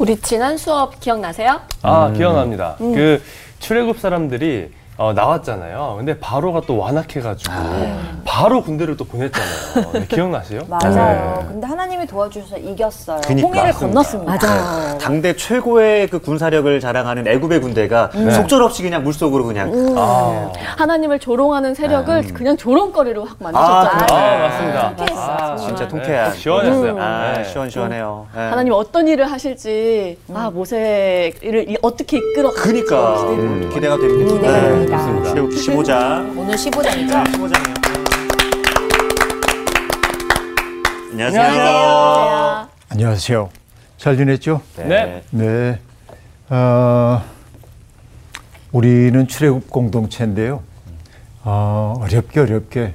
우리 지난 수업 기억나세요? 아 기억납니다. 그 출애굽 사람들이 어, 나왔잖아요. 근데 바로가 또 완악해가지고 바로 군대를 또 보냈잖아요. 네, 기억나세요? 맞아요. 네. 근데 하나 님이 도와주셔서 이겼어요. 그니까. 홍해를 맞습니다. 건넜습니다. 맞아요. 당대 최고의 그 군사력을 자랑하는 애굽의 군대가 속절없이 그냥 물속으로 그냥 아, 하나님을 조롱하는 세력을 그냥 조롱거리로 확 아, 만드셨잖아요. 그래. 아, 맞습니다. 통쾌했어요. 아, 진짜 네, 통쾌한. 시원했어요. 아, 네. 시원시원해요. 네. 하나님 어떤 일을 하실지 아 모세를 이- 어떻게 이끌어 그니까 음, 기대가 됩니다. 기대가 됩니다. 네. 출애굽 15장. 오늘 15장이죠? 15장이요. 안녕하세요. 안녕하세요. 안녕하세요. 잘 지냈죠? 네. 네. 어, 우리는 출애굽 공동체인데요. 어, 어렵게 어렵게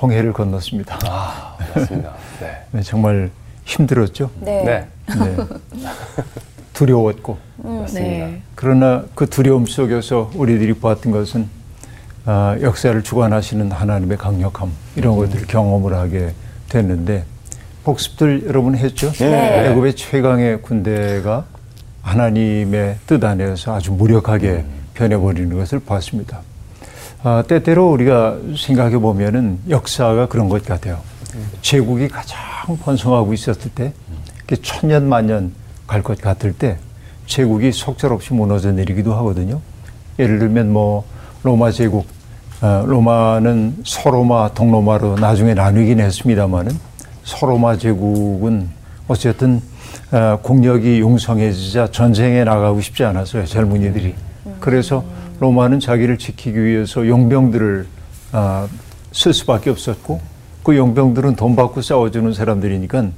홍해를 건넜습니다. 아, 맞습니다. 네. 네, 정말 힘들었죠. 네. 네. 네. 두려웠고 맞습니다. 네. 그러나 그 두려움 속에서 우리들이 보았던 것은 아, 역사를 주관하시는 하나님의 강력함 이런 것들을 경험을 하게 됐는데 복습들 여러분 했죠? 네. 애굽의 최강의 군대가 하나님의 뜻 안에서 아주 무력하게 변해버리는 것을 봤습니다. 아, 때때로 우리가 생각해 보면은 역사가 그런 것 같아요. 제국이 가장 번성하고 있었을 때, 천년 만년 갈 것 같을 때, 제국이 속절없이 무너져 내리기도 하거든요. 예를 들면 뭐 로마 제국, 어, 로마는 서로마, 동로마로 나중에 나뉘긴 했습니다만은 서로마 제국은 어쨌든 어, 국력이 용성해지자 전쟁에 나가고 싶지 않았어요 젊은이들이. 그래서 로마는 자기를 지키기 위해서 용병들을 아, 쓸 수밖에 없었고 그 용병들은 돈 받고 싸워주는 사람들이니까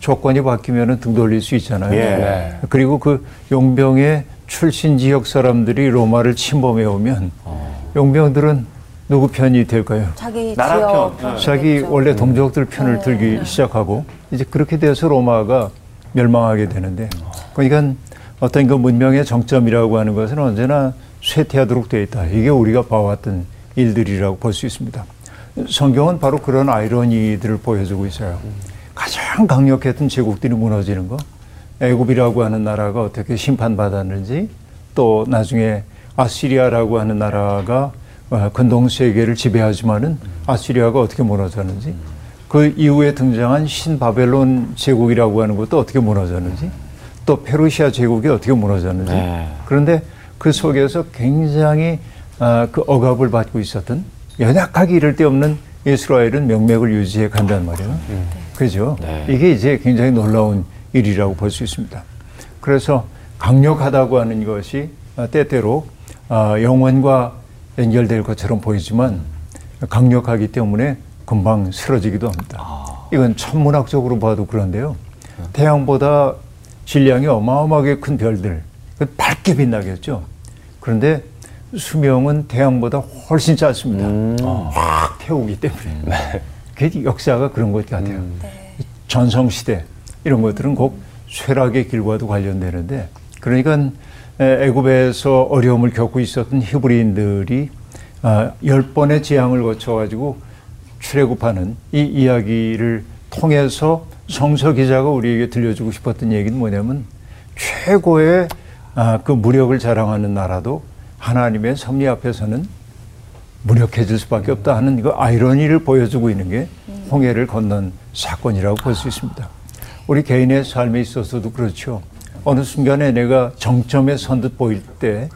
조건이 바뀌면 등 돌릴 수 있잖아요. 예. 네. 그리고 그 용병의 출신 지역 사람들이 로마를 침범해 오면 용병들은 누구 편이 될까요? 자기 나라 지역 편. 자기 편이겠죠. 원래 동족들 편을 들기 시작하고 이제 그렇게 돼서 로마가 멸망하게 되는데 그러니까 어떤 그 문명의 정점이라고 하는 것은 언제나 쇠퇴하도록 되어 있다. 이게 우리가 봐왔던 일들이라고 볼 수 있습니다. 성경은 바로 그런 아이러니들을 보여주고 있어요. 가장 강력했던 제국들이 무너지는 거, 애굽이라고 하는 나라가 어떻게 심판받았는지, 또 나중에 아시리아라고 하는 나라가 어, 근동 세계를 지배하지만은 아시리아가 어떻게 무너졌는지, 그 이후에 등장한 신바벨론 제국이라고 하는 것도 어떻게 무너졌는지, 또 페르시아 제국이 어떻게 무너졌는지. 네. 그런데 그 속에서 굉장히 아, 그 억압을 받고 있었던 연약하기 이를 데 없는 이스라엘은 명맥을 유지해 간단 말이에요. 그죠? 이게 이제 굉장히 놀라운 일이라고 볼 수 있습니다. 그래서 강력하다고 하는 것이 아, 때때로 아, 영원과 연결될 것처럼 보이지만 강력하기 때문에 금방 쓰러지기도 합니다. 이건 천문학적으로 봐도 그런데요. 태양보다 질량이 어마어마하게 큰 별들, 그 밝게 빛나겠죠. 그런데 수명은 태양보다 훨씬 짧습니다. 확 태우기 때문에. 그게 역사가 그런 것 같아요. 전성시대 이런 것들은 꼭 쇠락의 길과도 관련되는데 그러니까 에, 애굽에서 어려움을 겪고 있었던 히브리인들이 아, 열 번의 재앙을 거쳐가지고 출애굽하는 이 이야기를 통해서 성서 기자가 우리에게 들려주고 싶었던 얘기는 뭐냐면 최고의 아, 그 무력을 자랑하는 나라도 하나님의 섭리 앞에서는 무력해질 수밖에 없다 하는 그 아이러니를 보여주고 있는 게 홍해를 건넌 사건이라고 볼 수 있습니다. 우리 개인의 삶에 있어서도 그렇죠. 어느 순간에 내가 정점에 선 듯 보일 때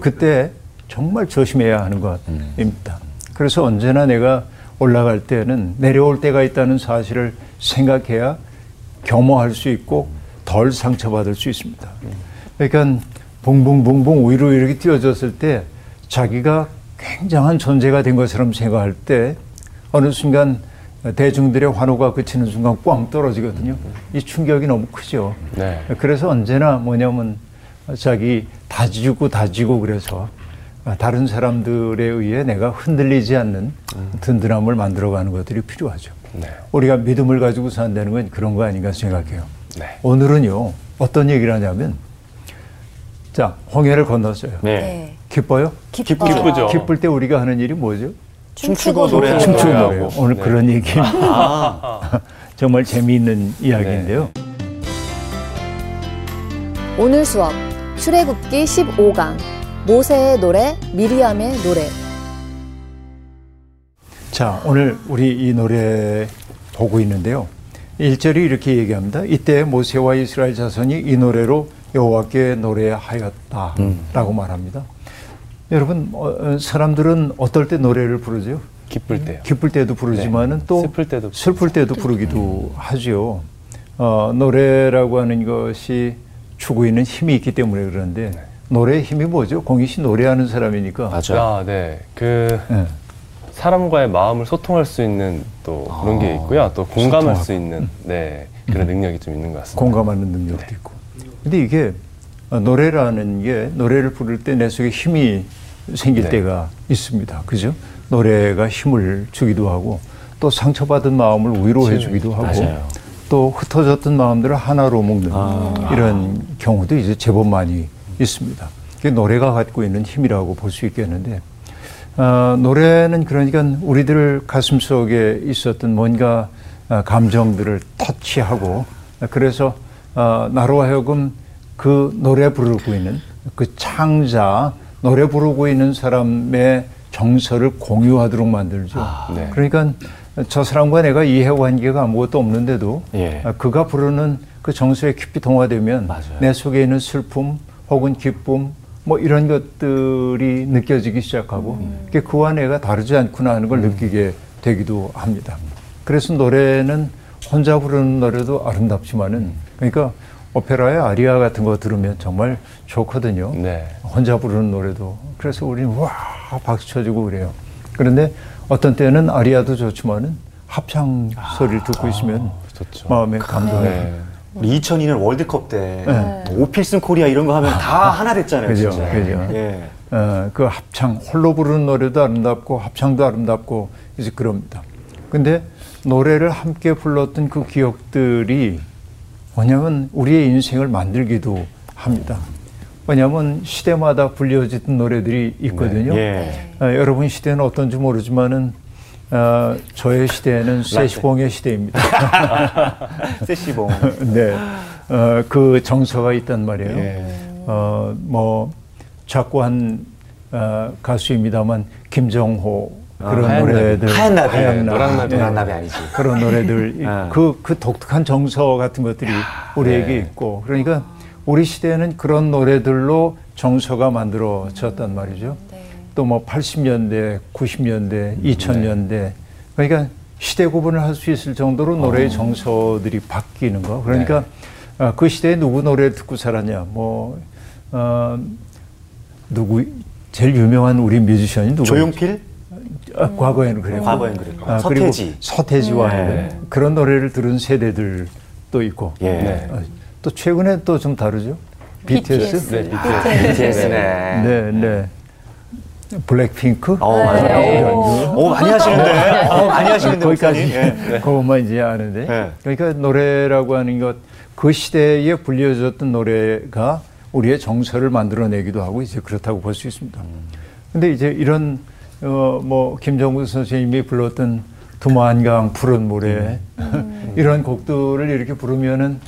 그때 정말 조심해야 하는 것입니다. 그래서 언제나 내가 올라갈 때는 내려올 때가 있다는 사실을 생각해야 겸허할 수 있고 덜 상처받을 수 있습니다. 그러니까 붕붕붕붕 위로 이렇게 뛰어졌을 때 자기가 굉장한 존재가 된 것처럼 생각할 때 어느 순간 대중들의 환호가 그치는 순간 꽝 떨어지거든요. 이 충격이 너무 크죠. 네. 그래서 언제나 뭐냐면 자기 다지고 다지고 그래서 다른 사람들에 의해 내가 흔들리지 않는 든든함을 만들어가는 것들이 필요하죠. 네. 우리가 믿음을 가지고 산다는 건 그런 거 아닌가 생각해요. 네. 오늘은요 어떤 얘기를 하냐면 자 홍해를 건넜어요. 네. 네. 기뻐요? 기뻐요. 기쁘죠. 기쁠 때 우리가 하는 일이 뭐죠? 춤추고 노래 춤추는 노래하고. 거예요. 오늘 네. 그런 얘기 아, 정말 재미있는 이야기인데요. 오늘 수업 출애굽기 15강 모세의 노래 미리암의 노래 자, 오늘 우리 이 노래 보고 있는데요. 1절이 이렇게 얘기합니다. 이때 모세와 이스라엘 자손이 이 노래로 여호와께 노래하였다라고 말합니다. 여러분, 어, 어, 사람들은 어떨 때 노래를 부르죠? 기쁠 때요. 기쁠 때도 부르지만은 네. 또 슬플 때도 슬플 때도 부르기도 하죠. 어, 노래라고 하는 것이 주고 있는 힘이 있기 때문에 그런데 노래의 힘이 뭐죠? 공희 씨 노래하는 사람이니까. 맞아요. 아, 네. 그 예. 사람과의 마음을 소통할 수 있는 또 그런 게 있고요. 또 공감할 소통하고. 수 있는 네 그런 능력이 좀 있는 것 같습니다. 공감하는 능력도 있고. 근데 이게 어, 노래라는 게 노래를 부를 때 내 속에 힘이 생길 네. 때가 있습니다. 그죠? 노래가 힘을 주기도 하고 또 상처받은 마음을 위로해 주기도 하고 맞아요. 또 흩어졌던 마음들을 하나로 묶는 이런 경우도 이제 제법 많이 있습니다. 그게 노래가 갖고 있는 힘이라고 볼 수 있겠는데 어, 노래는 그러니까 우리들 가슴 속에 있었던 뭔가 어, 감정들을 터치하고 어, 그래서 어, 나로 하여금 그 노래 부르고 있는 그 창자 노래 부르고 있는 사람의 정서를 공유하도록 만들죠. 네. 그러니까 저 사람과 내가 이해 관계가 아무것도 없는데도 예. 아, 그가 부르는 그 정서에 깊이 동화되면 맞아요. 내 속에 있는 슬픔 혹은 기쁨 뭐 이런 것들이 느껴지기 시작하고 그게 그와 내가 다르지 않구나 하는 걸 느끼게 되기도 합니다. 그래서 노래는 혼자 부르는 노래도 아름답지만은 그러니까 오페라의 아리아 같은 거 들으면 정말 좋거든요. 네. 혼자 부르는 노래도 그래서 우리는 와 박수 쳐주고 그래요. 그런데 어떤 때는 아리아도 좋지만은 합창 소리를 듣고 있으면 좋죠. 마음에 감동이 네. 우리 2002년 월드컵 때 네. 오필슨 코리아 이런 거 하면 다 하나 됐잖아요. 그죠, 진짜. 그죠. 예. 어, 그 합창 홀로 부르는 노래도 아름답고 합창도 아름답고 이제 그럽니다. 근데 노래를 함께 불렀던 그 기억들이 뭐냐면 우리의 인생을 만들기도 합니다. 왜냐하면 시대마다 불려지던 노래들이 있거든요. 예. 어, 여러분 시대는 어떤지 모르지만은 어, 저의 시대는 세시봉의 시대입니다. 세시봉. 네, 어, 그 정서가 있단 말이에요. 예. 어, 뭐 작고한 어, 가수입니다만 김정호 그런 아, 하얀 노래들, 하얀 나비. 하얀 나비, 노란 나비. 예, 노란 나비 아니지. 그런 노래들 아. 그, 그 독특한 정서 같은 것들이 우리에게 네. 있고 그러니까 우리 시대는 그런 노래들로 정서가 만들어졌단 말이죠. 또 뭐 80년대, 90년대, 2000년대 그러니까 시대 구분을 할 수 있을 정도로 노래의 정서들이 바뀌는 거. 그러니까 어, 그 시대에 누구 노래 듣고 살았냐. 뭐 어, 누구 제일 유명한 우리 뮤지션이 누구? 조용필? 아, 과거에는 그래요. 과거엔 그랬고. 아, 서태지. 그리고 서태지와 네. 그런 노래를 들은 세대들도 있고 예. 네. 어, 또 최근에 또 좀 다르죠. BTS. 네, BTS. BTS네. 네, 네. 블랙핑크. 어, 맞아요. 오, 많이 하시는데. 어, 많이 하시는데, 거기까지. 예. 그것만 이제 아는데. 네. 그러니까 노래라고 하는 것, 그 시대에 불려졌던 노래가 우리의 정서를 만들어내기도 하고 이제 그렇다고 볼 수 있습니다. 근데 이제 이런 어, 뭐 김정구 선생님이 불렀던 두만강 푸른 모래 이런 곡들을 이렇게 부르면은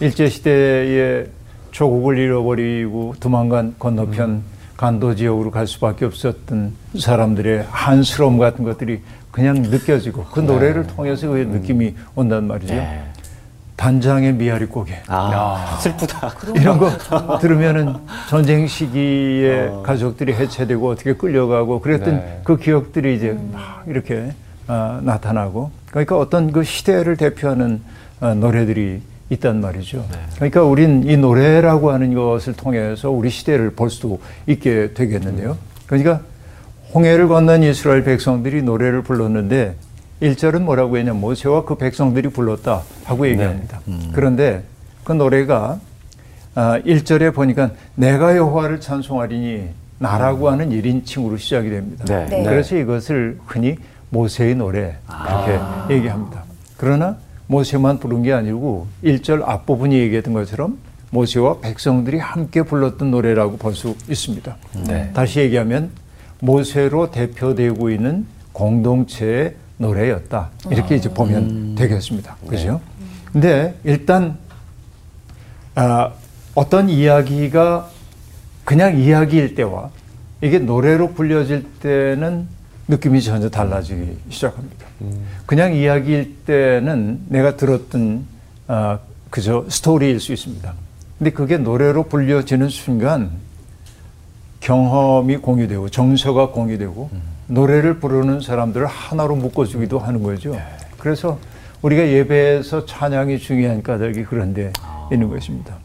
일제 시대의 조국을 잃어버리고 두만강 건너편 간도 지역으로 갈 수밖에 없었던 사람들의 한스러움 같은 것들이 그냥 느껴지고 그 노래를 통해서 그 느낌이 온단 말이죠. 네. 단장의 미아리 고개 아, 슬프다. 이런 거 들으면은 전쟁 시기에 가족들이 해체되고 어떻게 끌려가고 그랬던 네. 그 기억들이 이제 막 이렇게 아, 나타나고 그러니까 어떤 그 시대를 대표하는 아, 노래들이 있단 말이죠. 그러니까 우린 이 노래라고 하는 것을 통해서 우리 시대를 볼 수 있게 되겠는데요. 그러니까 홍해를 건넌 이스라엘 백성들이 노래를 불렀는데 1절은 뭐라고 했냐 모세와 그 백성들이 불렀다 하고 얘기합니다. 그런데 그 노래가 아, 1절에 보니까 내가 여호와를 찬송하리니 나라고 하는 1인칭으로 시작이 됩니다. 네. 네. 그래서 이것을 흔히 모세의 노래 이렇게 얘기합니다. 그러나 모세만 부른 게 아니고 1절 앞부분이 얘기했던 것처럼 모세와 백성들이 함께 불렀던 노래라고 볼 수 있습니다. 네. 다시 얘기하면 모세로 대표되고 있는 공동체의 노래였다. 이렇게 이제 보면 되겠습니다. 그죠? 근데 일단 아, 어떤 이야기가 그냥 이야기일 때와 이게 노래로 불려질 때는 느낌이 전혀 달라지기 시작합니다. 그냥 이야기일 때는 내가 들었던 아, 그저 스토리일 수 있습니다. 근데 그게 노래로 불려지는 순간 경험이 공유되고 정서가 공유되고 노래를 부르는 사람들을 하나로 묶어주기도 하는 거죠. 그래서 우리가 예배에서 찬양이 중요한 까닭이 그런데 있는 것입니다.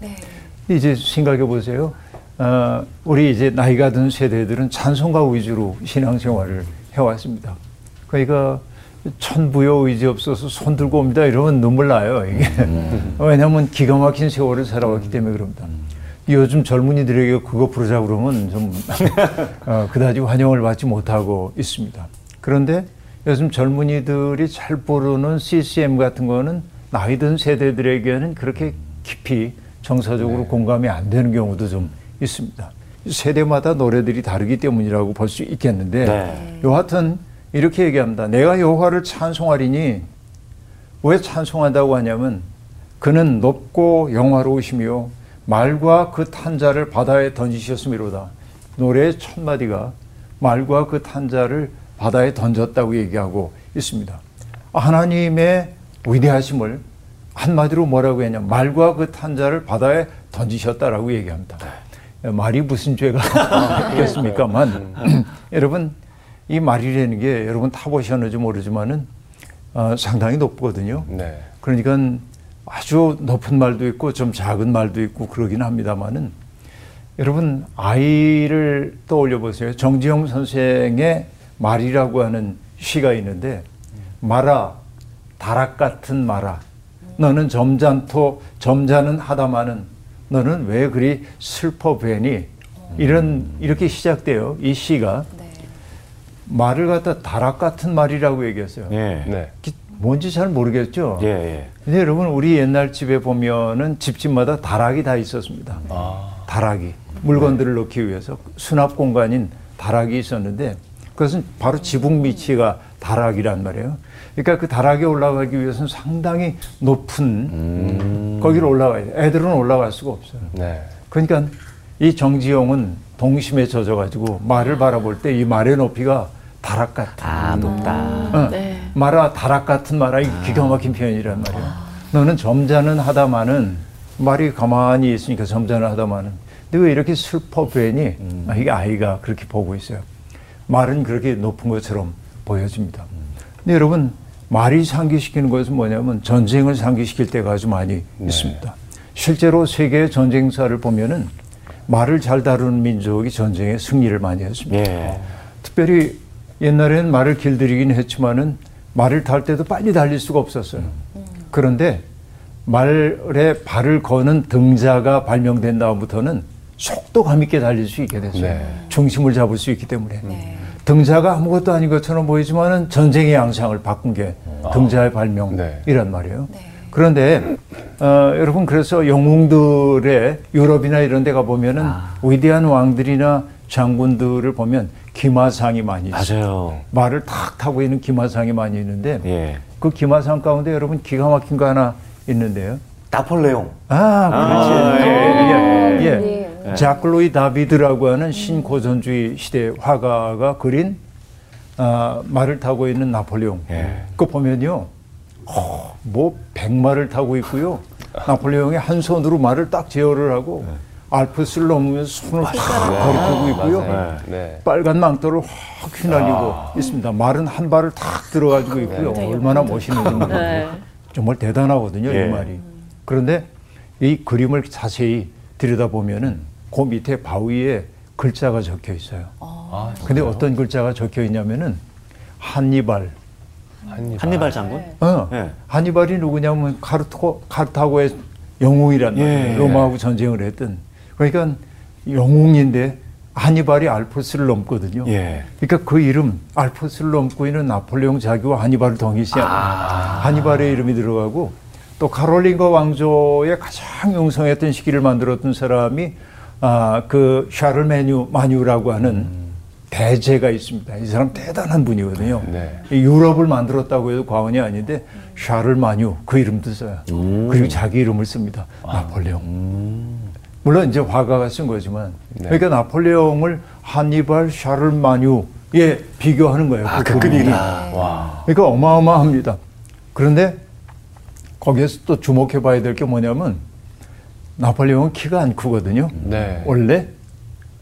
이제 생각해 보세요. 어, 우리 이제 나이가 든 세대들은 찬송가 위주로 신앙생활을 해왔습니다. 그러니까 천부여 의지 없어서 손 들고 옵니다 이러면 눈물 나요 이게 왜냐하면 기가 막힌 세월을 살아왔기 때문에 그럽니다. 요즘 젊은이들에게 그거 부르자 그러면 좀 어, 그다지 환영을 받지 못하고 있습니다. 그런데 요즘 젊은이들이 잘 부르는 CCM 같은 거는 나이 든 세대들에게는 그렇게 깊이 정서적으로 공감이 안 되는 경우도 좀 있습니다. 세대마다 노래들이 다르기 때문이라고 볼 수 있겠는데 네. 여하튼 이렇게 얘기합니다. 내가 여호와를 찬송하리니 왜 찬송한다고 하냐면 그는 높고 영화로우시며 말과 그 탄자를 바다에 던지셨음이로다. 노래의 첫 마디가 말과 그 탄자를 바다에 던졌다고 얘기하고 있습니다. 하나님의 위대하심을 한마디로 뭐라고 했냐 말과 그 탄자를 바다에 던지셨다라고 얘기합니다. 말이 무슨 죄가 있겠습니까만 여러분 이 말이라는 게 여러분 타보셨는지 모르지만은 어, 상당히 높거든요. 네. 그러니까 아주 높은 말도 있고 좀 작은 말도 있고 그러긴 합니다만은 여러분 아이를 떠올려 보세요. 정지영 선생의 말이라고 하는 시가 있는데 말아 다락 같은 말아 너는 점잖토 점잖은 하다마는 너는 왜 그리 슬퍼 뵈니 이런 이렇게 시작돼요. 이 시가 말을 갖다 다락 같은 말이라고 얘기했어요. 예. 네. 기- 뭔지 잘 모르겠죠. 예, 예. 근데 여러분 우리 옛날 집에 보면은 집집마다 다락이 다 있었습니다. 아. 다락이 물건들을 넣기 위해서 수납 공간인 다락이 있었는데 그것은 바로 지붕 밑이가 다락이란 말이에요. 그러니까 그 다락에 올라가기 위해서는 상당히 높은 거기로 올라가야 돼. 애들은 올라갈 수가 없어요. 네. 그러니까 이 정지용은 동심에 젖어가지고 말을 바라볼 때 이 말의 높이가 다락 같아. 아, 높다. 어, 네. 말아 다락 같은 말아 이 기가 막힌 표현이란 말이야. 너는 점잖은 하다마는 말이 가만히 있으니까 점잖은 하다마는. 근데 왜 이렇게 슬퍼 보이니? 아, 이게 아이가 그렇게 보고 있어요. 말은 그렇게 높은 것처럼 보여집니다. 근데 여러분 말이 상기시키는 것은 뭐냐면 전쟁을 상기시킬 때가 아주 많이 있습니다. 실제로 세계 전쟁사를 보면은 말을 잘 다루는 민족이 전쟁에 승리를 많이 했습니다. 예. 특별히 옛날에는 말을 길들이긴 했지만은 말을 탈 때도 빨리 달릴 수가 없었어요. 그런데 말에 발을 거는 등자가 발명된 다음부터는 속도감 있게 달릴 수 있게 됐어요. 네. 중심을 잡을 수 있기 때문에. 등자가 아무것도 아닌 것처럼 보이지만은 전쟁의 양상을 바꾼 게 등자의 발명이란 네. 말이에요. 그런데 어, 여러분 그래서 영웅들의 유럽이나 이런 데 가보면은 위대한 왕들이나 장군들을 보면 기마상이 많이 있어요. 맞아요. 말을 탁 타고 있는 기마상이 많이 있는데 예. 그 기마상 가운데 여러분 기가 막힌 거 하나 있는데요. 나폴레옹. 아, 그렇지. 아, 예, 예, 예. 네. 자클로이 다비드라고 하는 신고전주의 시대 화가가 그린 아, 말을 타고 있는 나폴레옹. 예. 그거 보면요. 어, 뭐 백마를 타고 있고요. 나폴레옹이 한 손으로 말을 딱 제어를 하고 알프스를 넘으면서 손을 탁 거리고 있고요. 맞아요. 네. 빨간 망토를 확 휘날리고 있습니다. 말은 한 발을 탁 들어가지고 있고요. 얼마나 멋있는지 모르겠어요. 네. 정말 대단하거든요, 예. 이 말이. 그런데 이 그림을 자세히 들여다보면은 그 밑에 바위에 글자가 적혀 있어요. 아, 근데 어떤 글자가 적혀 있냐면은 한니발. 한입. 한니발 장군? 어. 예. 한니발이 누구냐면 카르토, 카르타고의 영웅이란 예. 말이에요. 로마하고 전쟁을 했던. 그러니까 영웅인데 한니발이 알프스를 넘거든요. 예. 그러니까 그 이름 알프스를 넘고 있는 나폴레옹 자기와 한니발을 동일시한 한니발의 이름이 들어가고 또 카롤린거 왕조의 가장 용성했던 시기를 만들었던 사람이 아, 그 샤를 메뉴 마뉴라고 하는 대제가 있습니다. 이 사람 대단한 분이거든요. 네. 이 유럽을 만들었다고 해도 과언이 아닌데 샤를 마뉴 그 이름도 써요. 그리고 자기 이름을 씁니다. 나폴레옹. 물론 이제 화가가 쓴 거지만 네. 그러니까 나폴레옹을 한니발 샤를 마뉴에 비교하는 거예요. 아, 그그 그림이. 그림이다. 와. 그러니까 어마어마합니다. 그런데 거기에서 또 주목해 봐야 될 게 뭐냐면 나폴레옹은 키가 안 크거든요. 네. 원래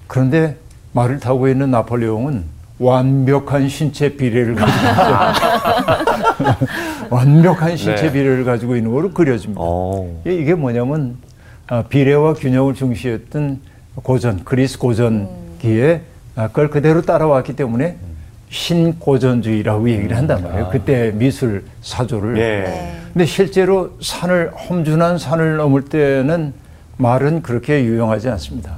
그런데 말을 타고 있는 나폴레옹은 완벽한 신체 비례를 가지고 있어요. 완벽한 신체 네. 비례를 가지고 있는 거로 그려집니다. 어. 이- 이게 뭐냐면 아, 비례와 균형을 중시했던 고전 그리스 고전기에 아, 그걸 그대로 따라왔기 때문에 신고전주의라고 얘기를 한단 말이에요. 그때 미술 사조를. 예. 근데 실제로 산을 험준한 산을 넘을 때는 말은 그렇게 유용하지 않습니다.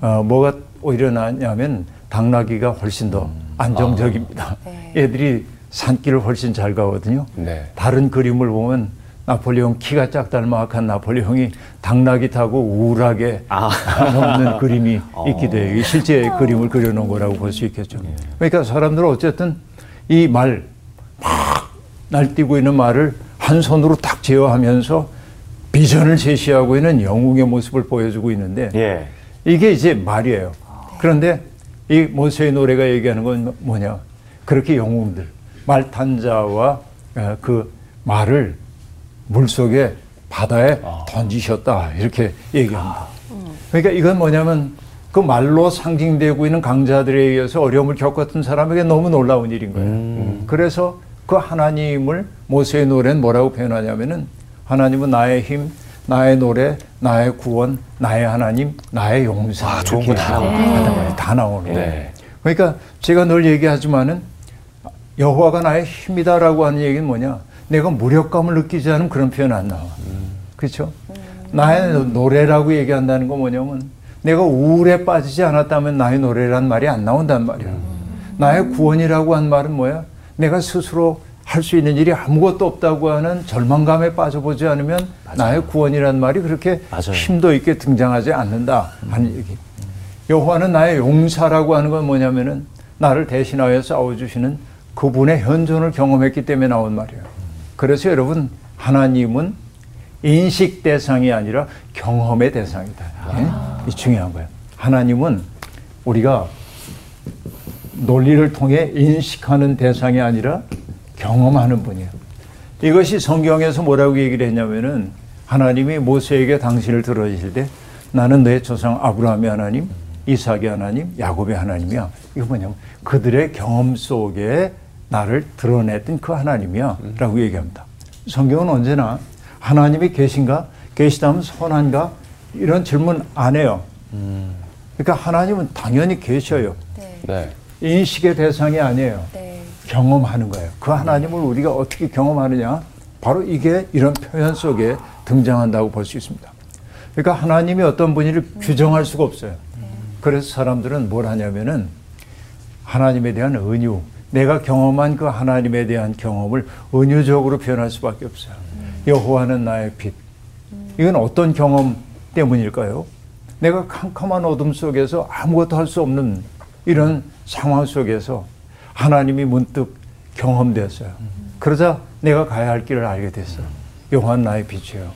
어, 뭐가 오히려 나냐면 당나귀가 훨씬 더 안정적입니다. 얘들이 산길을 훨씬 잘 가거든요. 네. 다른 그림을 보면 나폴레옹 키가 작달막한 나폴레옹이 당나귀 타고 우울하게 아. 넘는 그림이 있기도 해요. 실제 그림을 그려놓은 거라고 볼 수 있겠죠. 그러니까 사람들은 어쨌든 이 말, 막 날뛰고 있는 말을 한 손으로 딱 제어하면서 비전을 제시하고 있는 영웅의 모습을 보여주고 있는데 예. 이게 이제 말이에요. 그런데 이 모세의 노래가 얘기하는 건 뭐냐? 그렇게 영웅들, 말탄자와 어, 그 말을 물 속에 바다에 던지셨다 이렇게 얘기합니다. 그러니까 이건 뭐냐면 그 말로 상징되고 있는 강자들에 의해서 어려움을 겪었던 사람에게 너무 놀라운 일인 거예요. 그래서 그 하나님을 모세의 노래는 뭐라고 표현하냐면은 하나님은 나의 힘, 나의 노래, 나의 구원, 나의 하나님, 나의 용사. 아, 좋은 거다. 말이 다 나오는 거예요. 네. 그러니까 제가 늘 얘기하지만은 여호와가 나의 힘이다라고 하는 얘기는 뭐냐? 내가 무력감을 느끼지 않으면 그런 표현 안 나와. 그렇죠? 나의 노래라고 얘기한다는 건 뭐냐면 내가 우울에 빠지지 않았다면 나의 노래란 말이 안 나온단 말이야. 나의 구원이라고 한 말은 뭐야? 내가 스스로 할 수 있는 일이 아무것도 없다고 하는 절망감에 빠져보지 않으면 나의 구원이란 말이 그렇게 맞아요. 힘도 있게 등장하지 않는다 하는 얘기. 여호와는 나의 용사라고 하는 건 뭐냐면은 나를 대신하여 싸워주시는 그분의 현존을 경험했기 때문에 나온 말이에요. 그래서 여러분 하나님은 인식 대상이 아니라 경험의 대상이다. 예? 이 중요한 거예요. 하나님은 우리가 논리를 통해 인식하는 대상이 아니라 경험하는 분이에요. 이것이 성경에서 뭐라고 얘기를 했냐면은 하나님이 모세에게 당신을 들어주실 때 나는 내 조상 아브라함의 하나님, 이삭의 하나님, 야곱의 하나님이야. 이거 뭐냐면 그들의 경험 속에 나를 드러냈던 그 하나님이야. 라고 얘기합니다. 성경은 언제나 하나님이 계신가? 계시다면 선한가? 이런 질문 안 해요. 그러니까 하나님은 당연히 계셔요. 네. 네. 인식의 대상이 아니에요. 네. 경험하는 거예요. 그 하나님을 우리가 어떻게 경험하느냐? 바로 이게 이런 표현 속에 등장한다고 볼 수 있습니다. 그러니까 하나님이 어떤 분이를 규정할 수가 없어요. 그래서 사람들은 뭘 하냐면은 하나님에 대한 은유, 내가 경험한 그 하나님에 대한 경험을 은유적으로 표현할 수밖에 없어요. 여호와는 나의 빛. 이건 어떤 경험 때문일까요? 내가 캄캄한 어둠 속에서 아무것도 할 수 없는 이런 상황 속에서 하나님이 문득 경험됐어요. 그러자 내가 가야 할 길을 알게 됐어요. 여호와는 나의 빛이에요.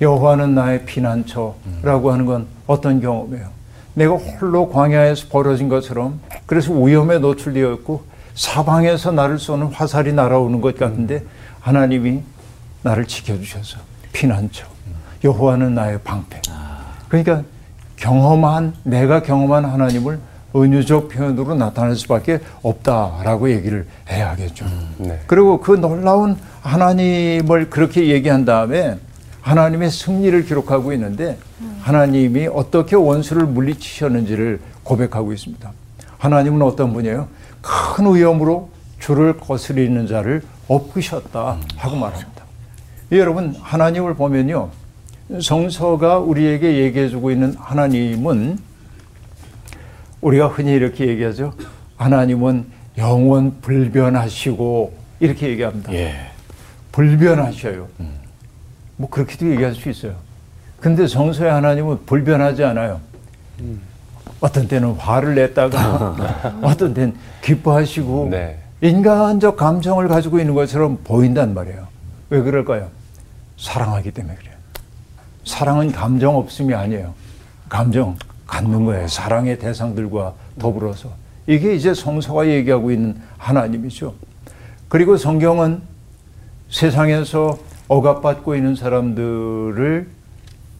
여호와는 나의 피난처라고 하는 건 어떤 경험이에요? 내가 홀로 광야에서 벌어진 것처럼 그래서 위험에 노출되었고 사방에서 나를 쏘는 화살이 날아오는 것 같은데 하나님이 나를 지켜주셔서 피난처. 여호와는 나의 방패. 그러니까 경험한 내가 경험한 하나님을 은유적 표현으로 나타낼 수밖에 없다라고 얘기를 해야겠죠. 네. 그리고 그 놀라운 하나님을 그렇게 얘기한 다음에 하나님의 승리를 기록하고 있는데 하나님이 어떻게 원수를 물리치셨는지를 고백하고 있습니다. 하나님은 어떤 분이에요? 큰 위험으로 주를 거스리는 자를 엎으셨다 하고 말합니다. 예, 여러분 하나님을 보면요. 성서가 우리에게 얘기해주고 있는 하나님은 우리가 흔히 이렇게 얘기하죠. 하나님은 영원 불변하시고 이렇게 얘기합니다. 예. 불변하셔요. 뭐 그렇게도 얘기할 수 있어요. 근데 성서의 하나님은 불변하지 않아요. 어떤 때는 화를 냈다가 어떤 때는 기뻐하시고 네. 인간적 감정을 가지고 있는 것처럼 보인단 말이에요. 왜 그럴까요? 사랑하기 때문에 그래요. 사랑은 감정 없음이 아니에요. 감정 갖는 거예요. 사랑의 대상들과 더불어서. 이게 이제 성서가 얘기하고 있는 하나님이죠. 그리고 성경은 세상에서 억압받고 있는 사람들을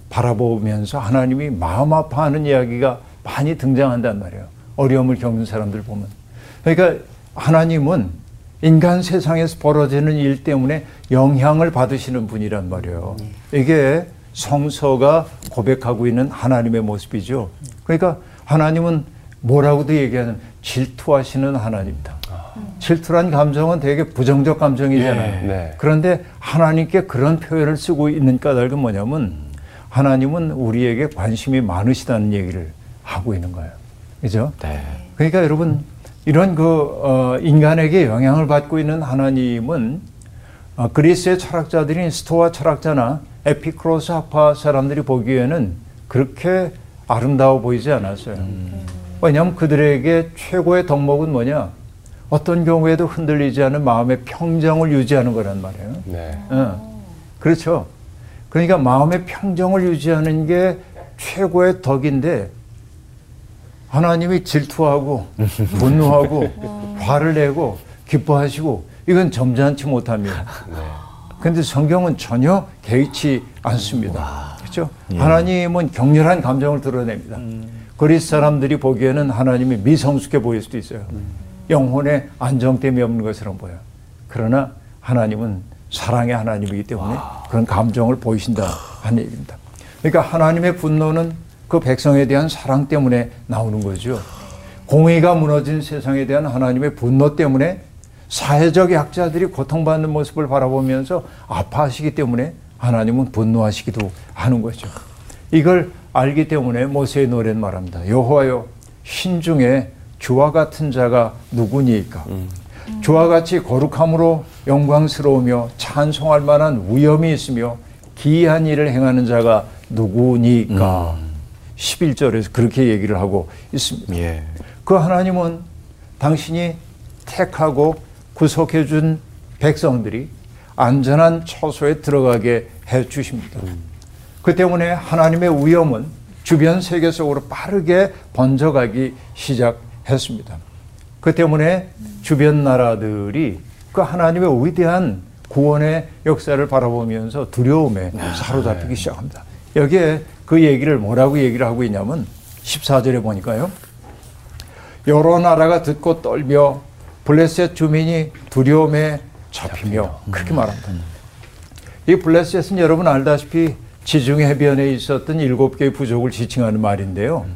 바라보면서 하나님이 마음 아파하는 이야기가 많이 등장한단 말이에요. 어려움을 겪는 사람들 보면. 그러니까 하나님은 인간 세상에서 벌어지는 일 때문에 영향을 받으시는 분이란 말이에요. 이게 성서가 고백하고 있는 하나님의 모습이죠. 그러니까 하나님은 뭐라고도 얘기하는 질투하시는 하나님이다. 질투란 감정은 되게 부정적 감정이잖아요. 예, 네. 그런데 하나님께 그런 표현을 쓰고 있는 까닭은 뭐냐면 하나님은 우리에게 관심이 많으시다는 얘기를 하고 있는 거예요. 그죠? 네. 그러니까 여러분 이런 그 어, 인간에게 영향을 받고 있는 하나님은 어, 그리스의 철학자들인 스토아 철학자나 에피크로스 학파 사람들이 보기에는 그렇게 아름다워 보이지 않았어요. 왜냐하면 그들에게 최고의 덕목은 뭐냐? 어떤 경우에도 흔들리지 않은 마음의 평정을 유지하는 거란 말이에요. 네. 어, 그렇죠. 그러니까 마음의 평정을 유지하는 게 최고의 덕인데 하나님이 질투하고 분노하고 화를 내고 기뻐하시고 이건 점잖지 못합니다. 그런데 성경은 전혀 개의치 않습니다. 그렇죠? 하나님은 격렬한 감정을 드러냅니다. 그리스 사람들이 보기에는 하나님이 미성숙해 보일 수도 있어요. 영혼의 안정됨이 없는 것처럼 보여요. 그러나 하나님은 사랑의 하나님이기 때문에 그런 감정을 보이신다 하는 얘기입니다. 그러니까 하나님의 분노는 그 백성에 대한 사랑 때문에 나오는 거죠. 공의가 무너진 세상에 대한 하나님의 분노 때문에 사회적 약자들이 고통받는 모습을 바라보면서 아파하시기 때문에 하나님은 분노하시기도 하는 거죠. 이걸 알기 때문에 모세의 노래는 말합니다. 여호와여 신 중에 주와 같은 자가 누구니까? 주와 같이 거룩함으로 영광스러우며 찬송할 만한 위엄이 있으며 기이한 일을 행하는 자가 누구니까? 11절에서 그렇게 얘기를 하고 있습니다. 예. 그 하나님은 당신이 택하고 구속해 준 백성들이 안전한 처소에 들어가게 해 주십니다. 그 때문에 하나님의 위엄은 주변 세계 속으로 빠르게 번져가기 시작했습니다. 그 때문에 주변 나라들이 그 하나님의 위대한 구원의 역사를 바라보면서 두려움에 사로잡히기 시작합니다. 여기에 그 얘기를 뭐라고 얘기를 하고 있냐면 14절에 보니까요. 여러 나라가 듣고 떨며 블레셋 주민이 두려움에 잡히며 그렇게 말합니다. 이 블레셋은 여러분 알다시피 지중 해변에 있었던 일곱 개의 부족을 지칭하는 말인데요.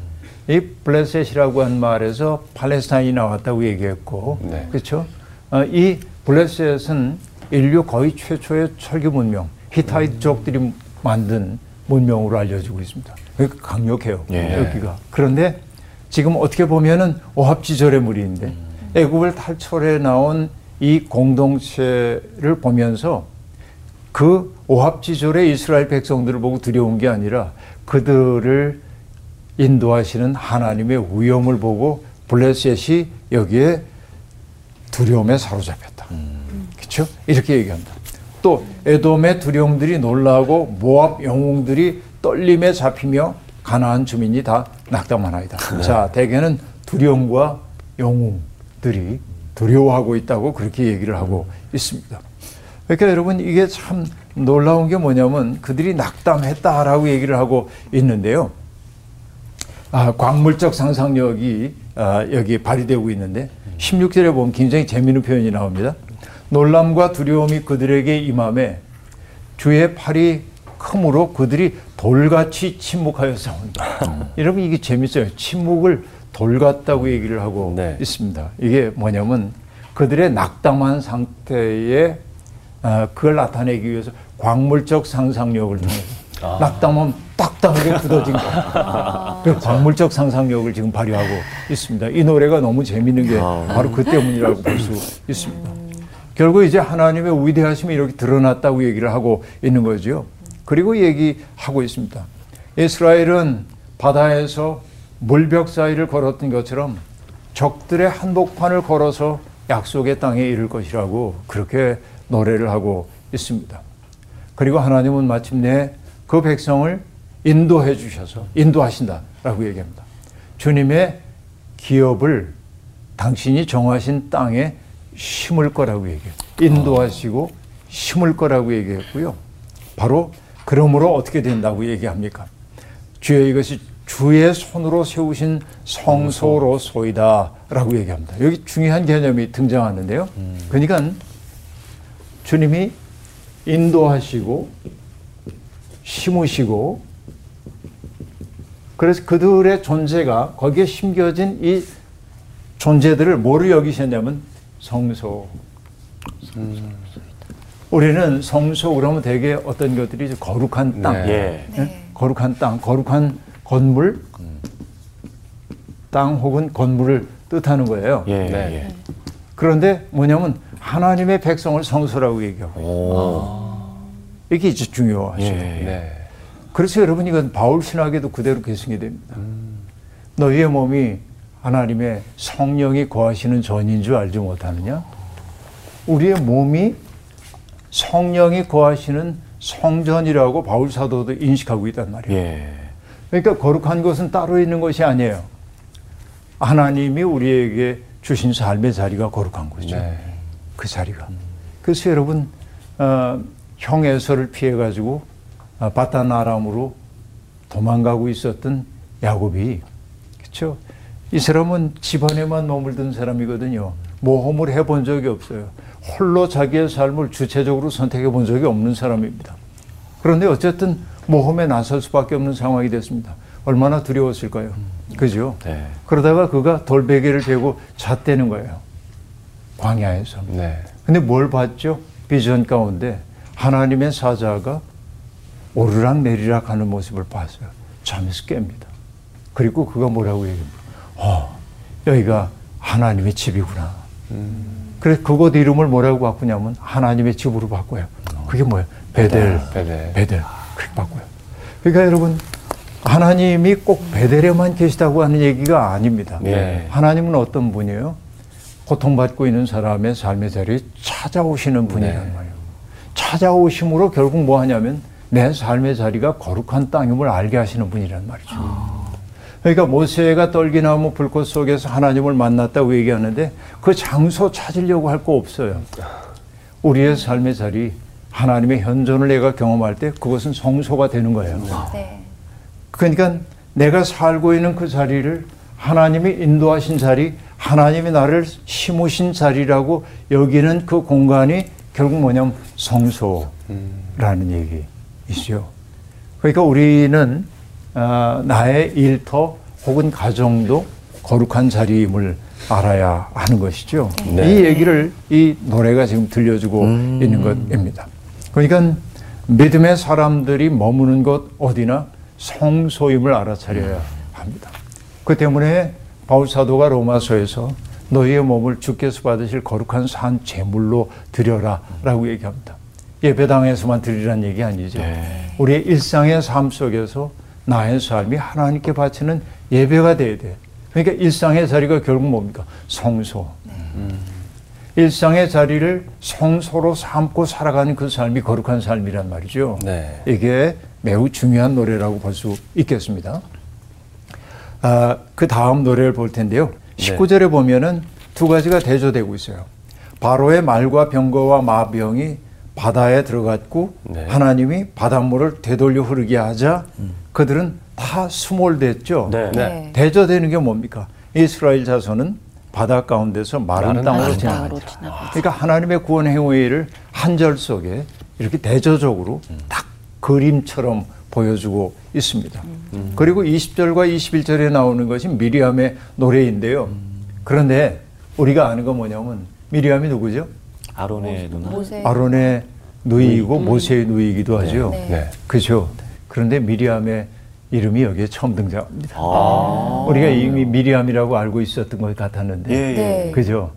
이 블레셋이라고 한 말에서 팔레스타인이 나왔다고 얘기했고, 네. 그렇죠? 어, 이 블레셋은 인류 거의 최초의 철기 문명, 히타이트족들이 만든 문명으로 알려지고 있습니다. 강력해요, 예. 여기가. 그런데 지금 어떻게 보면은 오합지졸의 무리인데 애굽을 탈출해 나온 이 공동체를 보면서 그 오합지졸의 이스라엘 백성들을 보고 두려운 게 아니라 그들을 인도하시는 하나님의 위엄을 보고 블레셋이 여기에 두려움에 사로잡혔다. 그렇죠? 이렇게 얘기합니다. 또 에돔의 두령들이 놀라고 모압 영웅들이 떨림에 잡히며 가나안 주민이 다 낙담하나이다. 자, 대개는 두령과 영웅들이 두려워하고 있다고 그렇게 얘기를 하고 있습니다. 그러니까 여러분 이게 참 놀라운 게 뭐냐면 그들이 낙담했다라고 얘기를 하고 있는데요. 아, 광물적 상상력이 아, 여기 발휘되고 있는데 16절에 보면 굉장히 재미있는 표현이 나옵니다. 놀람과 두려움이 그들에게 임함에 주의 팔이 크므로 그들이 돌같이 침묵하여 싸운다. 여러분 이게 재밌어요. 침묵을 돌 같다고 얘기를 하고 네. 있습니다. 이게 뭐냐면 그들의 낙담한 상태에 아, 그걸 나타내기 위해서 광물적 상상력을 통해서 낙담하면 딱딱하게 굳어진 거. 그 광물적 상상력을 지금 발휘하고 있습니다. 이 노래가 너무 재밌는 게 바로 그 때문이라고 볼 수 있습니다. 결국 이제 하나님의 위대하심이 이렇게 드러났다고 얘기를 하고 있는 거죠. 그리고 얘기하고 있습니다. 이스라엘은 바다에서 물벽 사이를 걸었던 것처럼 적들의 한복판을 걸어서 약속의 땅에 이를 것이라고 그렇게 노래를 하고 있습니다. 그리고 하나님은 마침내 그 백성을 인도해 주셔서 인도하신다라고 얘기합니다. 주님의 기업을 당신이 정하신 땅에 심을 거라고 얘기해요. 인도하시고 심을 거라고 얘기했고요. 바로 그러므로 어떻게 된다고 얘기합니까? 주의 이것이 주의 손으로 세우신 성소로소이다라고 얘기합니다. 여기 중요한 개념이 등장하는데요. 그러니까 주님이 인도하시고 심으시고 그래서 그들의 존재가 거기에 심겨진 이 존재들을 뭐로 여기셨냐면 성소. 우리는 성소 그러면 되게 어떤 것들이 이제 거룩한 땅, 네. 예. 예? 거룩한 땅, 거룩한 건물, 땅 혹은 건물을 뜻하는 거예요. 예. 네. 예. 그런데 뭐냐면 하나님의 백성을 성소라고 얘기하고 오. 이게 이제 중요하죠. 예. 네. 그래서 여러분 이건 바울 신학에도 그대로 계승이 됩니다. 너희의 몸이 하나님의 성령이 거하시는 전인 줄 알지 못하느냐? 우리의 몸이 성령이 거하시는 성전이라고 바울 사도도 인식하고 있단 말이에요. 예. 그러니까 거룩한 것은 따로 있는 것이 아니에요. 하나님이 우리에게 주신 삶의 자리가 거룩한 거죠. 네. 그 자리가. 그래서 여러분 어, 형 에서를 피해 가지고 어, 바단 아람으로 도망가고 있었던 야곱이 그렇죠. 이 사람은 집안에만 머물던 사람이거든요. 모험을 해본 적이 없어요. 홀로 자기의 삶을 주체적으로 선택해 본 적이 없는 사람입니다. 그런데 어쨌든 모험에 나설 수밖에 없는 상황이 됐습니다. 얼마나 두려웠을까요? 그죠? 네. 그러다가 그가 돌베개를 베고 잤다는 거예요. 광야에서. 네. 근데 뭘 봤죠? 비전 가운데 하나님의 사자가 오르락 내리락 하는 모습을 봤어요. 잠에서 깹니다. 그리고 그가 뭐라고 얘기합니까? 어, 여기가 하나님의 집이구나. 그래서 그곳 이름을 뭐라고 바꾸냐면 하나님의 집으로 바꿔요. 그게 뭐예요? 베델. 베델. 베델. 그렇게 바꿔요. 그러니까 여러분, 하나님이 꼭 베델에만 계시다고 하는 얘기가 아닙니다. 네. 하나님은 어떤 분이에요? 고통받고 있는 사람의 삶의 자리에 찾아오시는 분이란 네. 말이에요. 찾아오심으로 결국 뭐 하냐면 내 삶의 자리가 거룩한 땅임을 알게 하시는 분이란 말이죠. 그러니까 모세가 떨기나무 불꽃 속에서 하나님을 만났다고 얘기하는데 그 장소 찾으려고 할 거 없어요. 우리의 삶의 자리, 하나님의 현존을 내가 경험할 때 그것은 성소가 되는 거예요. 네. 그러니까 내가 살고 있는 그 자리를 하나님이 인도하신 자리, 하나님이 나를 심으신 자리라고 여기는 그 공간이 결국 뭐냐면 성소라는 얘기이죠. 그러니까 우리는 아, 나의 일터 혹은 가정도 거룩한 자리임을 알아야 하는 것이죠. 네. 이 얘기를 이 노래가 지금 들려주고 있는 것입니다. 그러니까 믿음의 사람들이 머무는 곳 어디나 성소임을 알아차려야 합니다. 그 때문에 바울 사도가 로마서에서 너희의 몸을 주께서 받으실 거룩한 산 제물로 드려라라고 얘기합니다. 예배당에서만 드리란 얘기 아니죠. 우리의 일상의 삶 속에서 나의 삶이 하나님께 바치는 예배가 돼야 돼. 그러니까 일상의 자리가 결국 뭡니까? 성소. 일상의 자리를 성소로 삼고 살아가는 그 삶이 거룩한 삶이란 말이죠. 네. 이게 매우 중요한 노래라고 볼 수 있겠습니다. 아, 그 다음 노래를 볼 텐데요. 19절에 보면은 두 가지가 대조되고 있어요. 바로의 말과 병거와 마병이 바다에 들어갔고 네. 하나님이 바닷물을 되돌려 흐르게 하자 그들은 다 수몰됐죠. 네. 네. 대조되는 게 뭡니까? 이스라엘 자손은 바다 가운데서 마른 마른 땅으로 지나가죠. 그러니까 하나님의 구원 행위를 한 절 속에 이렇게 대조적으로 딱 그림처럼 보여주고 있습니다. 그리고 20절과 21절에 나오는 것이 미리암의 노래인데요. 그런데 우리가 아는 건 뭐냐면 미리암이 누구죠? 아론의 누나. 모세. 아론의 누이이고 모세의 누이이기도 하죠. 네. 네. 그렇죠. 그런데 미리암의 이름이 여기에 처음 등장합니다. 아. 우리가 이미 미리암이라고 알고 있었던 것 같았는데 예, 예. 네. 그죠?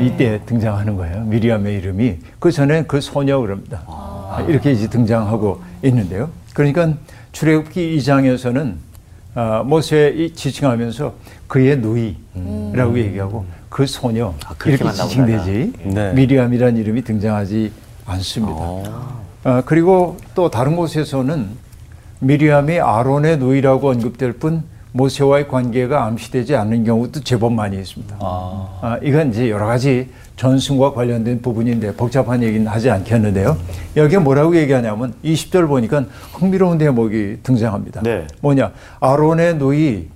이때 등장하는 거예요. 미리암의 이름이. 그 전에 그 소녀 그럽니다. 이렇게 이제 등장하고 있는데요. 그러니까 출애굽기 2장에서는 아, 모세 지칭하면서 그의 누이라고 얘기하고 그 소녀 아, 이렇게. 지칭되지 네. 미리암이라는 이름이 등장하지 않습니다. 아, 그리고 또 다른 곳에서는 미리암이 아론의 누이라고 언급될 뿐 모세와의 관계가 암시되지 않는 경우도 제법 많이 있습니다. 아, 이건 이제 여러 가지 전승과 관련된 부분인데 복잡한 얘기는 하지 않겠는데요. 여기에 뭐라고 얘기하냐면 20절 보니까 흥미로운 대목이 등장합니다. 네. 뭐냐? 아론의 누이,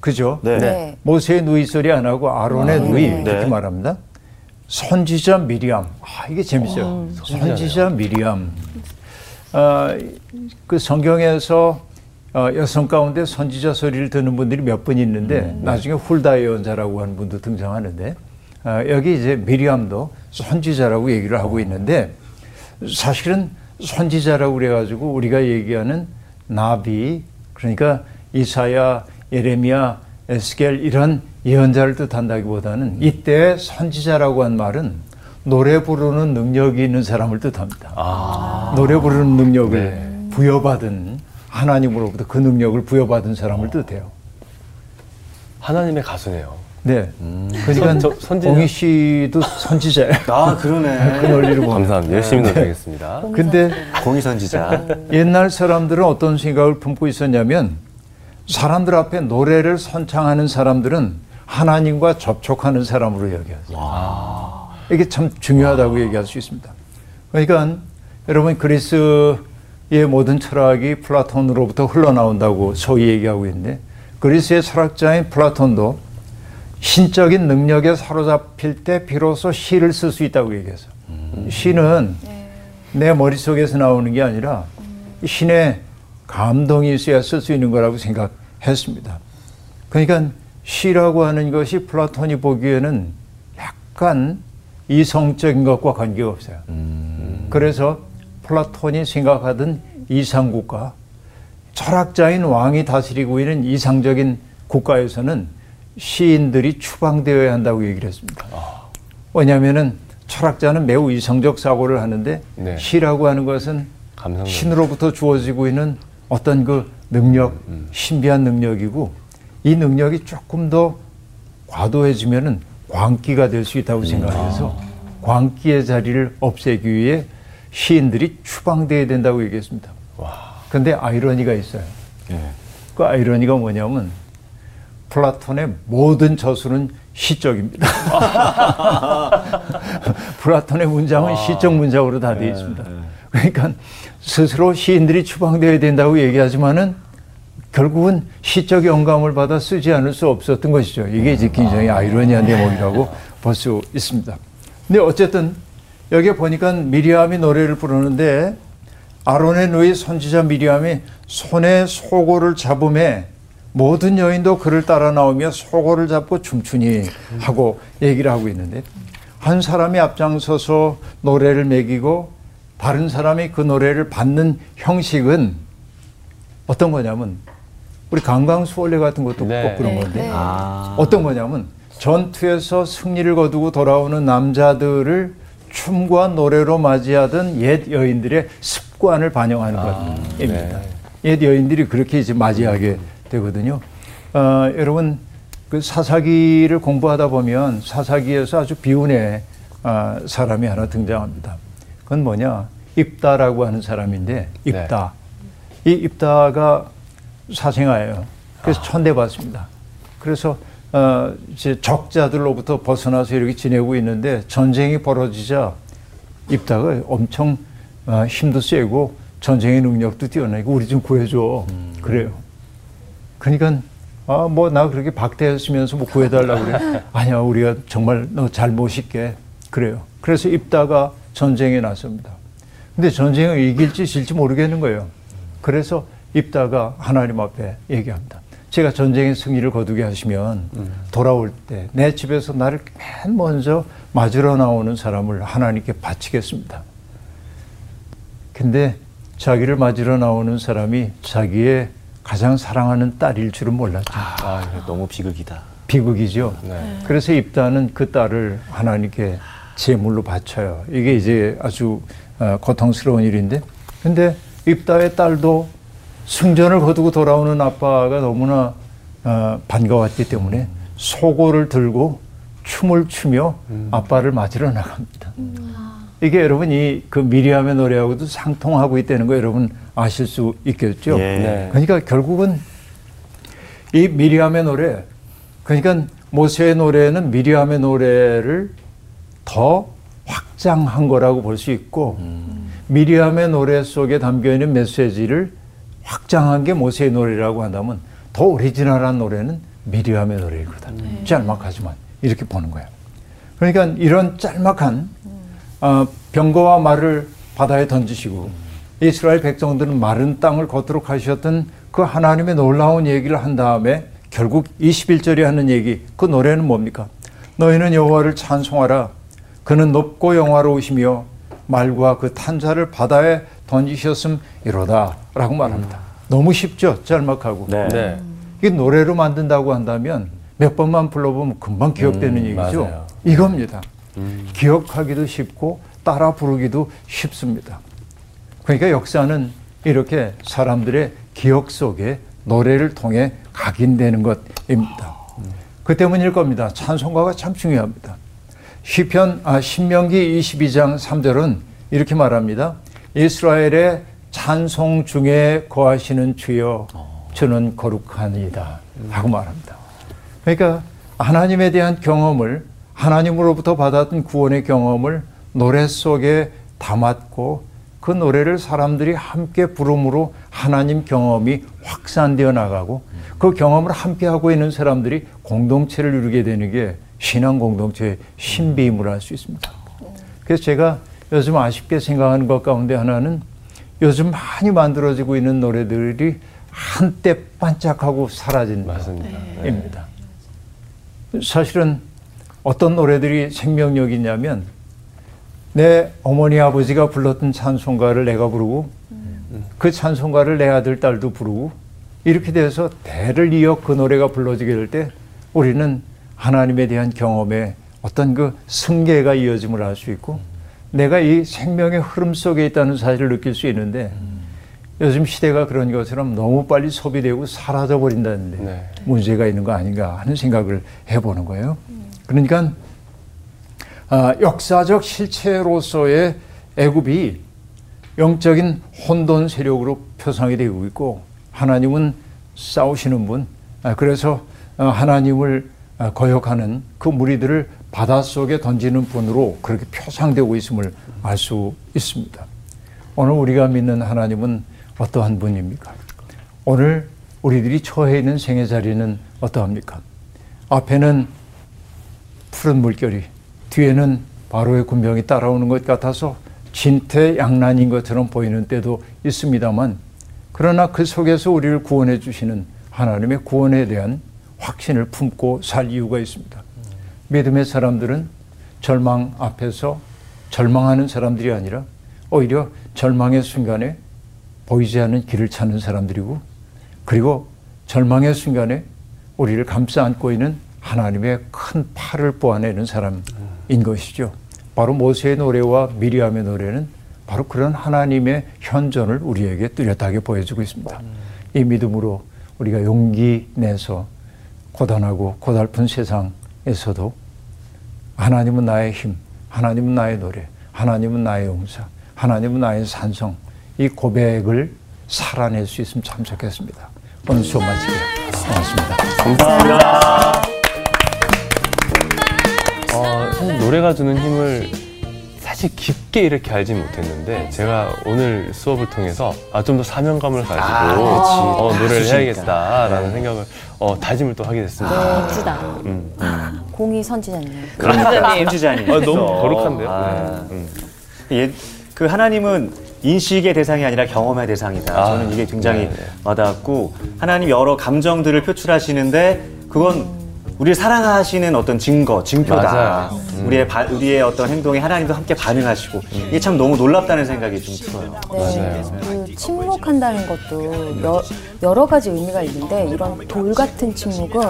그죠? 네. 네. 모세의 누이 소리 안 하고 아론의 누이 이렇게 네. 말합니다. 선지자 미리암. 아, 이게 재밌어요. 선지자 미리암. 아, 그 성경에서 어, 여성 가운데 선지자 소리를 듣는 분들이 몇 분 있는데 나중에 훌다 예언자라고 하는 분도 등장하는데 아, 여기 이제 미리암도 선지자라고 얘기를 하고 있는데 사실은 선지자라고 그래가지고 우리가 얘기하는 나비 그러니까 이사야, 예레미야, 에스겔 이런 예언자를 뜻한다기보다는 이때 선지자라고 한 말은 노래 부르는 능력이 있는 사람을 뜻합니다. 노래 부르는 능력을 부여받은 하나님으로부터 그 능력을 부여받은 사람을 뜻해요. 하나님의 가수네요. 네. 그러니까 선- 저- 선지자. 공희 씨도 선지자예요. 아, 그러네. 그 논리를 보면. 감사합니다. 열심히 노력하겠습니다. 근데 공희 선지자. 옛날 사람들은 어떤 생각을 품고 있었냐면 사람들 앞에 노래를 선창하는 사람들은 하나님과 접촉하는 사람으로 여겨요. 이게 참 중요하다고 얘기할 수 있습니다. 그러니까 여러분 그리스의 모든 철학이 플라톤으로부터 흘러나온다고 소위 얘기하고 있는데 그리스의 철학자인 플라톤도 신적인 능력에 사로잡힐 때 비로소 시를 쓸 수 있다고 얘기했어요. 시는 내 머릿속에서 나오는 게 아니라 신의 감동이 있어야 쓸 수 있는 거라고 생각했습니다. 그러니까 시라고 하는 것이 플라톤이 보기에는 약간 이성적인 것과 관계가 없어요. 그래서 플라톤이 생각하던 이상국가, 철학자인 왕이 다스리고 있는 이상적인 국가에서는 시인들이 추방되어야 한다고 얘기를 했습니다. 왜냐하면은 철학자는 매우 이성적 사고를 하는데 네. 시라고 하는 것은 감성. 신으로부터 주어지고 있는 어떤 그 능력, 신비한 능력이고 이 능력이 조금 더 과도해지면은 광기가 될 수 있다고 생각해서 광기의 자리를 없애기 위해 시인들이 추방돼야 된다고 얘기했습니다. 근데 아이러니가 있어요. 그 아이러니가 뭐냐면 플라톤의 모든 저술은 시적입니다. 플라톤의 문장은 시적 문장으로 다 되어 있습니다. 그러니까 스스로 시인들이 추방되어야 된다고 얘기하지만은 결국은 시적 영감을 받아 쓰지 않을 수 없었던 것이죠. 이게 이제 굉장히 아이러니한 대목이라고 볼 수 있습니다. 근데 어쨌든 여기 보니까 미리암이 노래를 부르는데 아론의 누이 선지자 미리암이 손에 소고를 잡음에 모든 여인도 그를 따라 나오며 소고를 잡고 춤추니 하고 얘기를 하고 있는데 한 사람이 앞장서서 노래를 매기고 다른 사람이 그 노래를 받는 형식은 어떤 거냐면 우리 강강 수월래 같은 것도 네. 꼭 그런 네, 건데 네. 아. 어떤 거냐면 전투에서 승리를 거두고 돌아오는 남자들을 춤과 노래로 맞이하던 옛 여인들의 습관을 반영하는 것입니다. 옛 여인들이 그렇게 이제 맞이하게 되거든요. 어, 여러분 그 사사기를 공부하다 보면 사사기에서 아주 비운의 아, 사람이 하나 등장합니다. 그건 뭐냐? 입다라고 하는 사람인데 입다. 이 입다가 사생아예요. 그래서 천대받습니다. 그래서 어, 이제 적자들로부터 벗어나서 이렇게 지내고 있는데 전쟁이 벌어지자 입다가 엄청 어, 힘도 세고 전쟁의 능력도 뛰어나고 우리 좀 구해줘 그래요. 그러니까 아 뭐 나 그렇게 박대했으면서 뭐 구해달라고 그래. 아니야 우리가 정말 너 잘 모실게 그래요. 그래서 입다가 전쟁에 나섭니다. 근데 전쟁을 이길지 질지 모르겠는 거예요. 그래서 입다가 하나님 앞에 얘기합니다. 제가 전쟁의 승리를 거두게 하시면 돌아올 때 내 집에서 나를 맨 먼저 맞으러 나오는 사람을 하나님께 바치겠습니다. 근데 자기를 맞으러 나오는 사람이 자기의 가장 사랑하는 딸일 줄은 몰랐죠. 아, 너무 비극이다. 비극이죠. 네. 그래서 입다는 그 딸을 하나님께 제물로 바쳐요. 이게 이제 아주 어, 고통스러운 일인데, 근데 입다의 딸도 승전을 거두고 돌아오는 아빠가 너무나 어, 반가웠기 때문에 속옷을 들고 춤을 추며 아빠를 맞으러 나갑니다. 이게 여러분 이 그 미리암의 노래하고도 상통하고 있다는 거 여러분 아실 수 있겠죠. 예. 네. 그러니까 결국은 이 미리암의 노래, 그러니까 모세의 노래는 미리암의 노래를 더 확장한 거라고 볼 수 있고 미리암의 노래 속에 담겨 있는 메시지를 확장한 게 모세의 노래라고 한다면 더 오리지널한 노래는 미리암의 노래이거든. 짤막하지만 이렇게 보는 거예요. 그러니까 이런 짤막한 어, 병거와 말을 바다에 던지시고 이스라엘 백성들은 마른 땅을 걷도록 하셨던 그 하나님의 놀라운 얘기를 한 다음에 결국 21절에 하는 얘기 그 노래는 뭡니까? 너희는 여호와를 찬송하라 그는 높고 영화로우시며 말과 그 탄자를 바다에 던지셨음 이로다라고 말합니다. 너무 쉽죠? 짤막하고. 네. 네. 이게 노래로 만든다고 한다면 몇 번만 불러보면 금방 기억되는 음, 얘기죠. 맞아요. 이겁니다. 기억하기도 쉽고 따라 부르기도 쉽습니다. 그러니까 역사는 이렇게 사람들의 기억 속에 노래를 통해 각인되는 것입니다. 그 때문일 겁니다. 찬송가가 참 중요합니다. 시편 아 신명기 22장 3절은 이렇게 말합니다. 이스라엘의 찬송 중에 거하시는 주여 저는 거룩하니이다 하고 말합니다. 그러니까 하나님에 대한 경험을 하나님으로부터 받았던 구원의 경험을 노래 속에 담았고 그 노래를 사람들이 함께 부름으로 하나님 경험이 확산되어 나가고 그 경험을 함께 하고 있는 사람들이 공동체를 이루게 되는 게 신앙 공동체의 신비임을 알 수 있습니다. 그래서 제가 요즘 아쉽게 생각하는 것 가운데 하나는 요즘 많이 만들어지고 있는 노래들이 한때 반짝하고 사라진 맞습니다. 네. 입니다. 사실은 어떤 노래들이 생명력이 있냐면 내 어머니 아버지가 불렀던 찬송가를 내가 부르고 그 찬송가를 내 아들 딸도 부르고 이렇게 돼서 대를 이어 그 노래가 불러지게 될 때 우리는 하나님에 대한 경험에 어떤 그 승계가 이어짐을 알 수 있고 내가 이 생명의 흐름 속에 있다는 사실을 느낄 수 있는데 요즘 시대가 그런 것처럼 너무 빨리 소비되고 사라져 버린다는데 네. 문제가 있는 거 아닌가 하는 생각을 해보는 거예요. 그러니까 아, 역사적 실체로서의 애굽이 영적인 혼돈 세력으로 표상이 되고 있고 하나님은 싸우시는 분. 아, 그래서 어, 하나님을 아, 거역하는 그 무리들을 바닷속에 던지는 분으로 그렇게 표상되고 있음을 알 수 있습니다. 오늘 우리가 믿는 하나님은 어떠한 분입니까? 오늘 우리들이 처해 있는 생의 자리는 어떠합니까? 앞에는 푸른 물결이 뒤에는 바로의 군병이 따라오는 것 같아서 진퇴양난인 것처럼 보이는 때도 있습니다만 그러나 그 속에서 우리를 구원해 주시는 하나님의 구원에 대한 확신을 품고 살 이유가 있습니다. 믿음의 사람들은 절망 앞에서 절망하는 사람들이 아니라 오히려 절망의 순간에 보이지 않는 길을 찾는 사람들이고 그리고 절망의 순간에 우리를 감싸 안고 있는 하나님의 큰 팔을 보아내는 사람인 것이죠. 바로 모세의 노래와 미리암의 노래는 바로 그런 하나님의 현존을 우리에게 뚜렷하게 보여주고 있습니다. 이 믿음으로 우리가 용기 내서 고단하고 고달픈 세상에서도 하나님은 나의 힘, 하나님은 나의 노래, 하나님은 나의 용사, 하나님은 나의 산성, 이 고백을 살아낼 수 있으면 참 좋겠습니다. 오늘 수업 마치게 고맙습니다. 감사합니다. 어, 사실 노래가 주는 힘을 사실 깊게 이렇게 알지 못했는데 제가 오늘 수업을 통해서 아, 좀 더 사명감을 가지고 아. 어, 노래를. 해야겠다라는 생각을 어, 다짐을 또 하게 됐습니다. 멋지다. 음. 공이 선지자님. 그러니까 선지자님. 아, 너무 거룩한데요. 아. 네. 음. 예, 그 하나님은 인식의 대상이 아니라 경험의 대상이다. 아, 저는 이게 굉장히 네, 네. 와닿았고 하나님 여러 감정들을 표출하시는데 그건 우리를 사랑하시는 어떤 증거, 증표다. 음. 우리의 바- 우리의 어떤 행동에 하나님도 함께 반응하시고 이게 참 너무 놀랍다는 생각이 좀 들어요. 네. 그 침묵한다는 것도 여, 여러 가지 의미가 있는데 이런 돌 같은 침묵은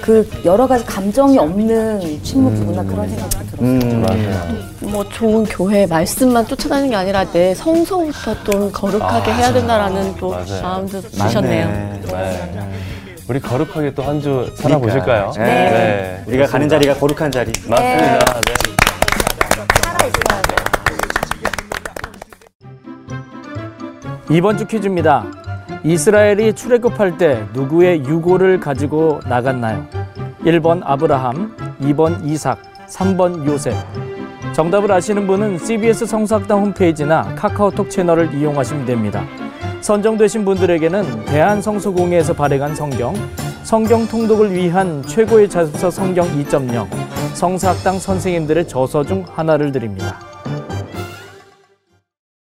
그 여러 가지 감정이 없는 침묵이구나 그런 생각이 들었어요. 음. 맞아요. 뭐 좋은 교회 말씀만 쫓아다니는 게 아니라 내 성서부터 좀 거룩하게 아, 해야 된다라는 또 맞아요. 마음도 주셨네요. 우리 거룩하게 또 한 주 살아보실까요? 네. 네. 네. 우리가 그렇습니다. 가는 자리가 거룩한 자리. 맞습니다. 네. 네. 이번 주 퀴즈입니다. 이스라엘이 출애굽할 때 누구의 유고를 가지고 나갔나요? 1번 아브라함, 2번 이삭, 3번 요셉. 정답을 아시는 분은 CBS 성사학당 홈페이지나 카카오톡 채널을 이용하시면 됩니다. 선정되신 분들에게는 대한성서공회에서 발행한 성경, 성경 통독을 위한 최고의 자습서 성경 2.0, 성사학당 선생님들의 저서 중 하나를 드립니다.